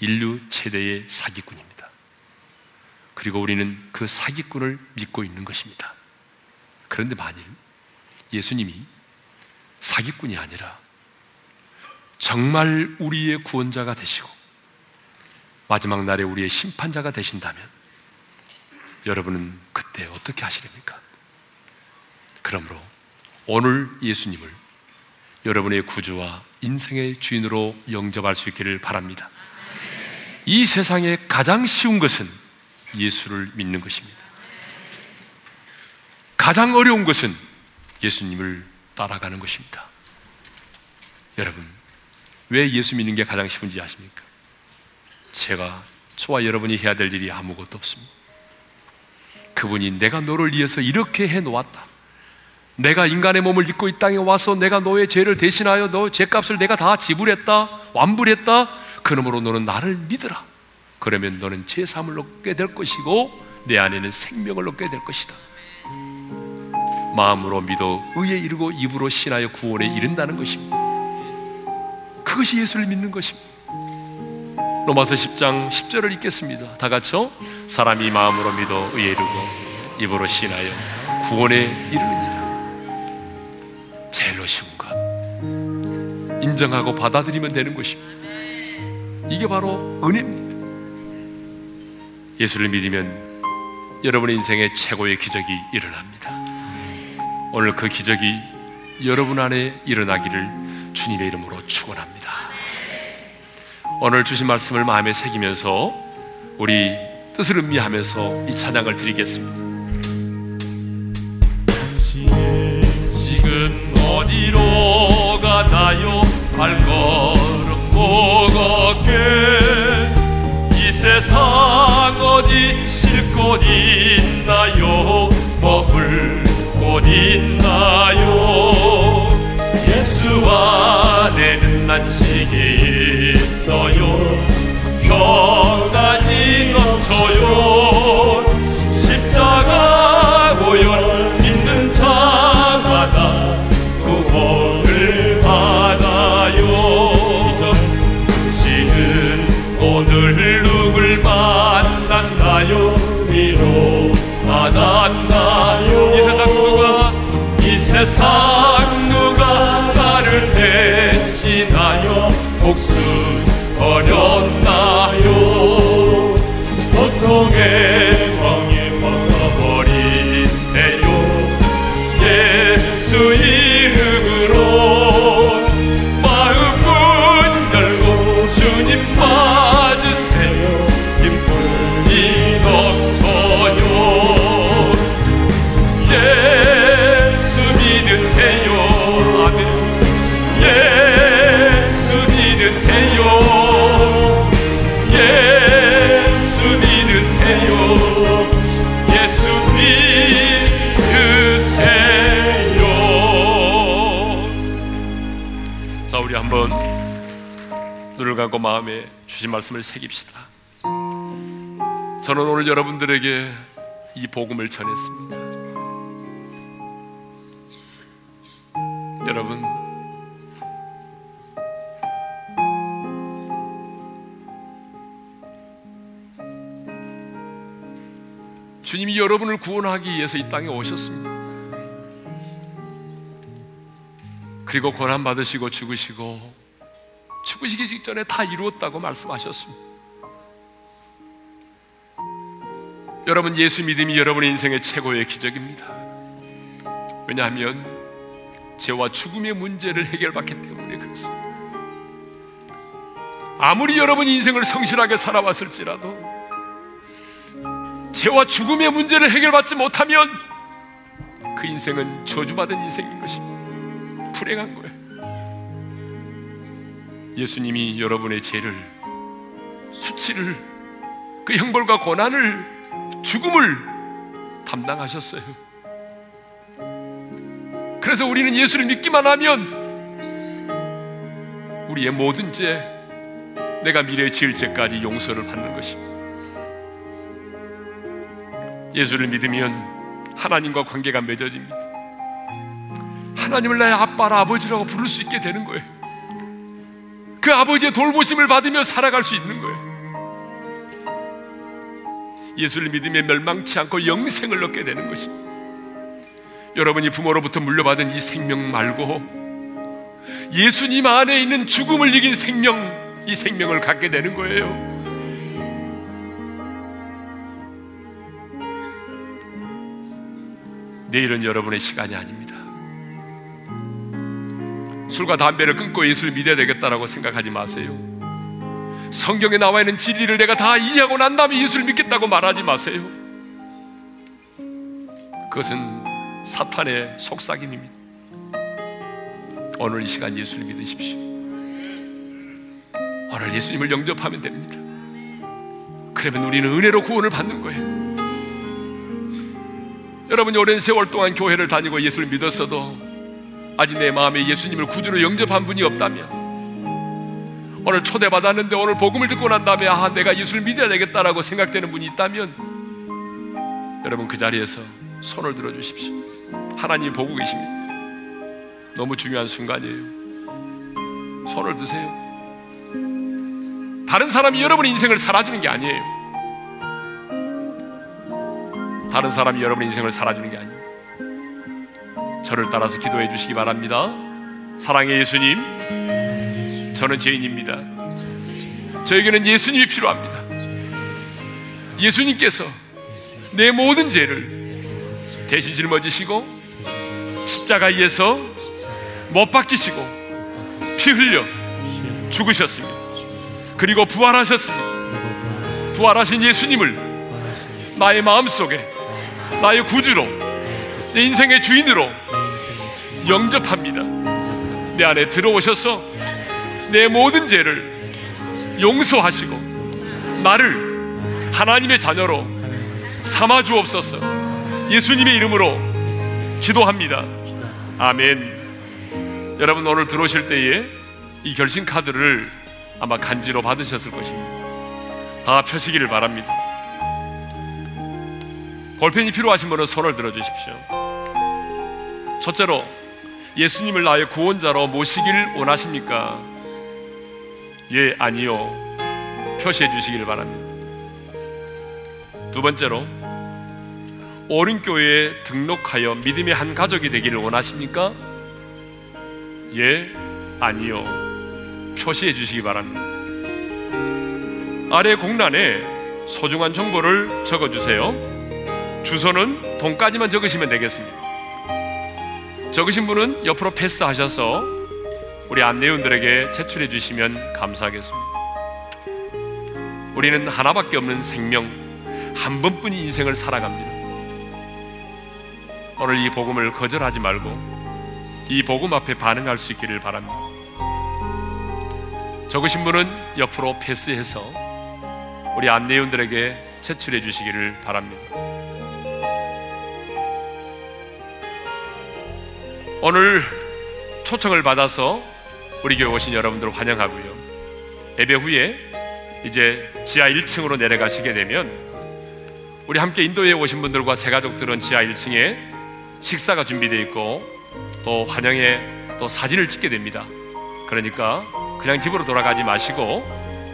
인류 최대의 사기꾼입니다. 그리고 우리는 그 사기꾼을 믿고 있는 것입니다. 그런데 만일 예수님이 사기꾼이 아니라 정말 우리의 구원자가 되시고 마지막 날에 우리의 심판자가 되신다면 여러분은 그때 어떻게 하시렵니까? 그러므로 오늘 예수님을 여러분의 구주와 인생의 주인으로 영접할 수 있기를 바랍니다. 이 세상에 가장 쉬운 것은 예수를 믿는 것입니다. 가장 어려운 것은 예수님을 따라가는 것입니다. 여러분, 왜 예수 믿는 게 가장 쉬운지 아십니까? 제가 저와 여러분이 해야 될 일이 아무것도 없습니다. 그분이 내가 너를 위해서 이렇게 해 놓았다. 내가 인간의 몸을 입고 이 땅에 와서 내가 너의 죄를 대신하여 너 죄값을 내가 다 지불했다. 완불했다. 그러므로 너는 나를 믿으라. 그러면 너는 죄 사함을 얻게 될 것이고 내 안에는 생명을 얻게 될 것이다. 마음으로 믿어 의에 이르고 입으로 신하여 구원에 이른다는 것입니다. 그것이 예수를 믿는 것입니다. 로마서 10장 10절을 읽겠습니다. 다 같이요. 사람이 마음으로 믿어 의에 이르고 입으로 신하여 구원에 이르느니라. 인정하고 받아들이면 되는 것입니다. 이게 바로 은혜입니다. 예수를 믿으면 여러분의 인생에 최고의 기적이 일어납니다. 오늘 그 기적이 여러분 안에 일어나기를 주님의 이름으로 축원합니다. 오늘 주신 말씀을 마음에 새기면서 우리 뜻을 음미하면서 이 찬양을 드리겠습니다. 지금 어디로 가나요? 발걸음 무겁게 이 세상 어디 쉴 곳 있나요? 먹을 곳 있나요? 예수 안에는 안식이 있어요 평안이 넘쳐요 세상 누가 나를 대신하여 복수 버렸나 감고 마음에 주신 말씀을 새깁시다 저는 오늘 여러분들에게 이 복음을 전했습니다 여러분 주님이 여러분을 구원하기 위해서 이 땅에 오셨습니다. 그리고 고난 받으시고 죽으시고 죽으시기 직전에 다 이루었다고 말씀하셨습니다. 여러분 예수 믿음이 여러분의 인생의 최고의 기적입니다. 왜냐하면 죄와 죽음의 문제를 해결받기 때문에 그렇습니다. 아무리 여러분 인생을 성실하게 살아왔을지라도 죄와 죽음의 문제를 해결받지 못하면 그 인생은 저주받은 인생인 것입니다. 불행한 거예요. 예수님이 여러분의 죄를, 수치를, 그 형벌과 고난을, 죽음을 담당하셨어요. 그래서 우리는 예수를 믿기만 하면 우리의 모든 죄, 내가 미래에 지을 죄까지 용서를 받는 것입니다. 예수를 믿으면 하나님과 관계가 맺어집니다. 하나님을 나의 아빠라 아버지라고 부를 수 있게 되는 거예요. 그 아버지의 돌보심을 받으며 살아갈 수 있는 거예요. 예수를 믿으면 멸망치 않고 영생을 얻게 되는 것입니다. 여러분이 부모로부터 물려받은 이 생명 말고 예수님 안에 있는 죽음을 이긴 생명, 이 생명을 갖게 되는 거예요. 내일은 여러분의 시간이 아닙니다. 술과 담배를 끊고 예수를 믿어야 되겠다라고 생각하지 마세요. 성경에 나와 있는 진리를 내가 다 이해하고 난 다음에 예수를 믿겠다고 말하지 마세요. 그것은 사탄의 속삭임입니다. 오늘 이 시간 예수를 믿으십시오. 오늘 예수님을 영접하면 됩니다. 그러면 우리는 은혜로 구원을 받는 거예요. 여러분이 오랜 세월 동안 교회를 다니고 예수를 믿었어도 아직 내 마음에 예수님을 구주로 영접한 분이 없다면 오늘 초대받았는데 오늘 복음을 듣고 난 다음에 아 내가 예수를 믿어야 되겠다라고 생각되는 분이 있다면 여러분 그 자리에서 손을 들어 주십시오. 하나님 보고 계십니다. 너무 중요한 순간이에요. 손을 드세요. 다른 사람이 여러분의 인생을 살아주는 게 아니에요. 다른 사람이 여러분의 인생을 살아주는 게 아니에요. 저를 따라서 기도해 주시기 바랍니다. 사랑의 예수님, 저는 죄인입니다. 저에게는 예수님이 필요합니다. 예수님께서 내 모든 죄를 대신 짊어지시고 십자가에서 못 박히시고 피 흘려 죽으셨습니다. 그리고 부활하셨습니다. 부활하신 예수님을 나의 마음속에 나의 구주로 내 인생의 주인으로 영접합니다. 내 안에 들어오셔서 내 모든 죄를 용서하시고 나를 하나님의 자녀로 삼아 주옵소서. 예수님의 이름으로 기도합니다. 아멘. 여러분 오늘 들어오실 때에 이 결심 카드를 아마 간지로 받으셨을 것입니다. 다 펴시기를 바랍니다. 볼펜이 필요하신 분은 손을 들어 주십시오. 첫째로 예수님을 나의 구원자로 모시길 원하십니까? 예, 아니요. 표시해 주시기를 바랍니다. 두 번째로 오른 교회에 등록하여 믿음의 한 가족이 되기를 원하십니까? 예, 아니요. 표시해 주시기 바랍니다. 아래 공란에 소중한 정보를 적어 주세요. 주소는 돈까지만 적으시면 되겠습니다. 적으신 분은 옆으로 패스하셔서 우리 안내원들에게 제출해 주시면 감사하겠습니다. 우리는 하나밖에 없는 생명, 한 번뿐인 인생을 살아갑니다. 오늘 이 복음을 거절하지 말고 이 복음 앞에 반응할 수 있기를 바랍니다. 적으신 분은 옆으로 패스해서 우리 안내원들에게 제출해 주시기를 바랍니다. 오늘 초청을 받아서 우리 교회 오신 여러분들 환영하고요. 예배 후에 이제 지하 1층으로 내려가시게 되면 우리 함께 인도에 오신 분들과 새 가족들은 지하 1층에 식사가 준비되어 있고 또 환영에 또 사진을 찍게 됩니다. 그러니까 그냥 집으로 돌아가지 마시고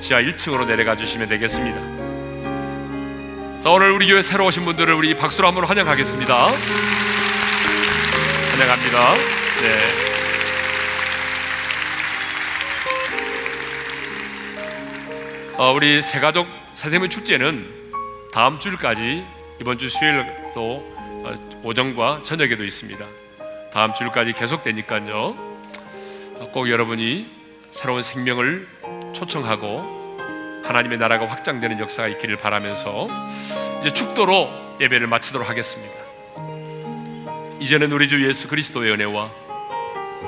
지하 1층으로 내려가 주시면 되겠습니다. 자, 오늘 우리 교회 새로 오신 분들을 우리 박수로 한번 환영하겠습니다. 환영합니다. 네. 어, 우리 새가족 새세문 축제는 다음 주일까지 이번 주 수요일 또 어, 오전과 저녁에도 있습니다. 다음 주일까지 계속되니까요. 꼭 여러분이 새로운 생명을 초청하고 하나님의 나라가 확장되는 역사가 있기를 바라면서 이제 축도로 예배를 마치도록 하겠습니다. 이제는 우리 주 예수 그리스도의 은혜와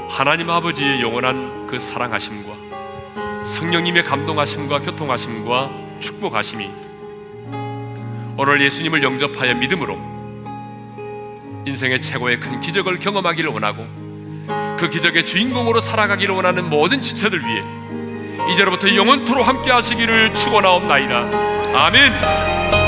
하나님 아버지의 영원한 그 사랑하심과 성령님의 감동하심과 교통하심과 축복하심이 오늘 예수님을 영접하여 믿음으로 인생의 최고의 큰 기적을 경험하기를 원하고 그 기적의 주인공으로 살아가기를 원하는 모든 지체들 위해 이제로부터 영원토로 함께 하시기를 축원하옵나이다. 아멘.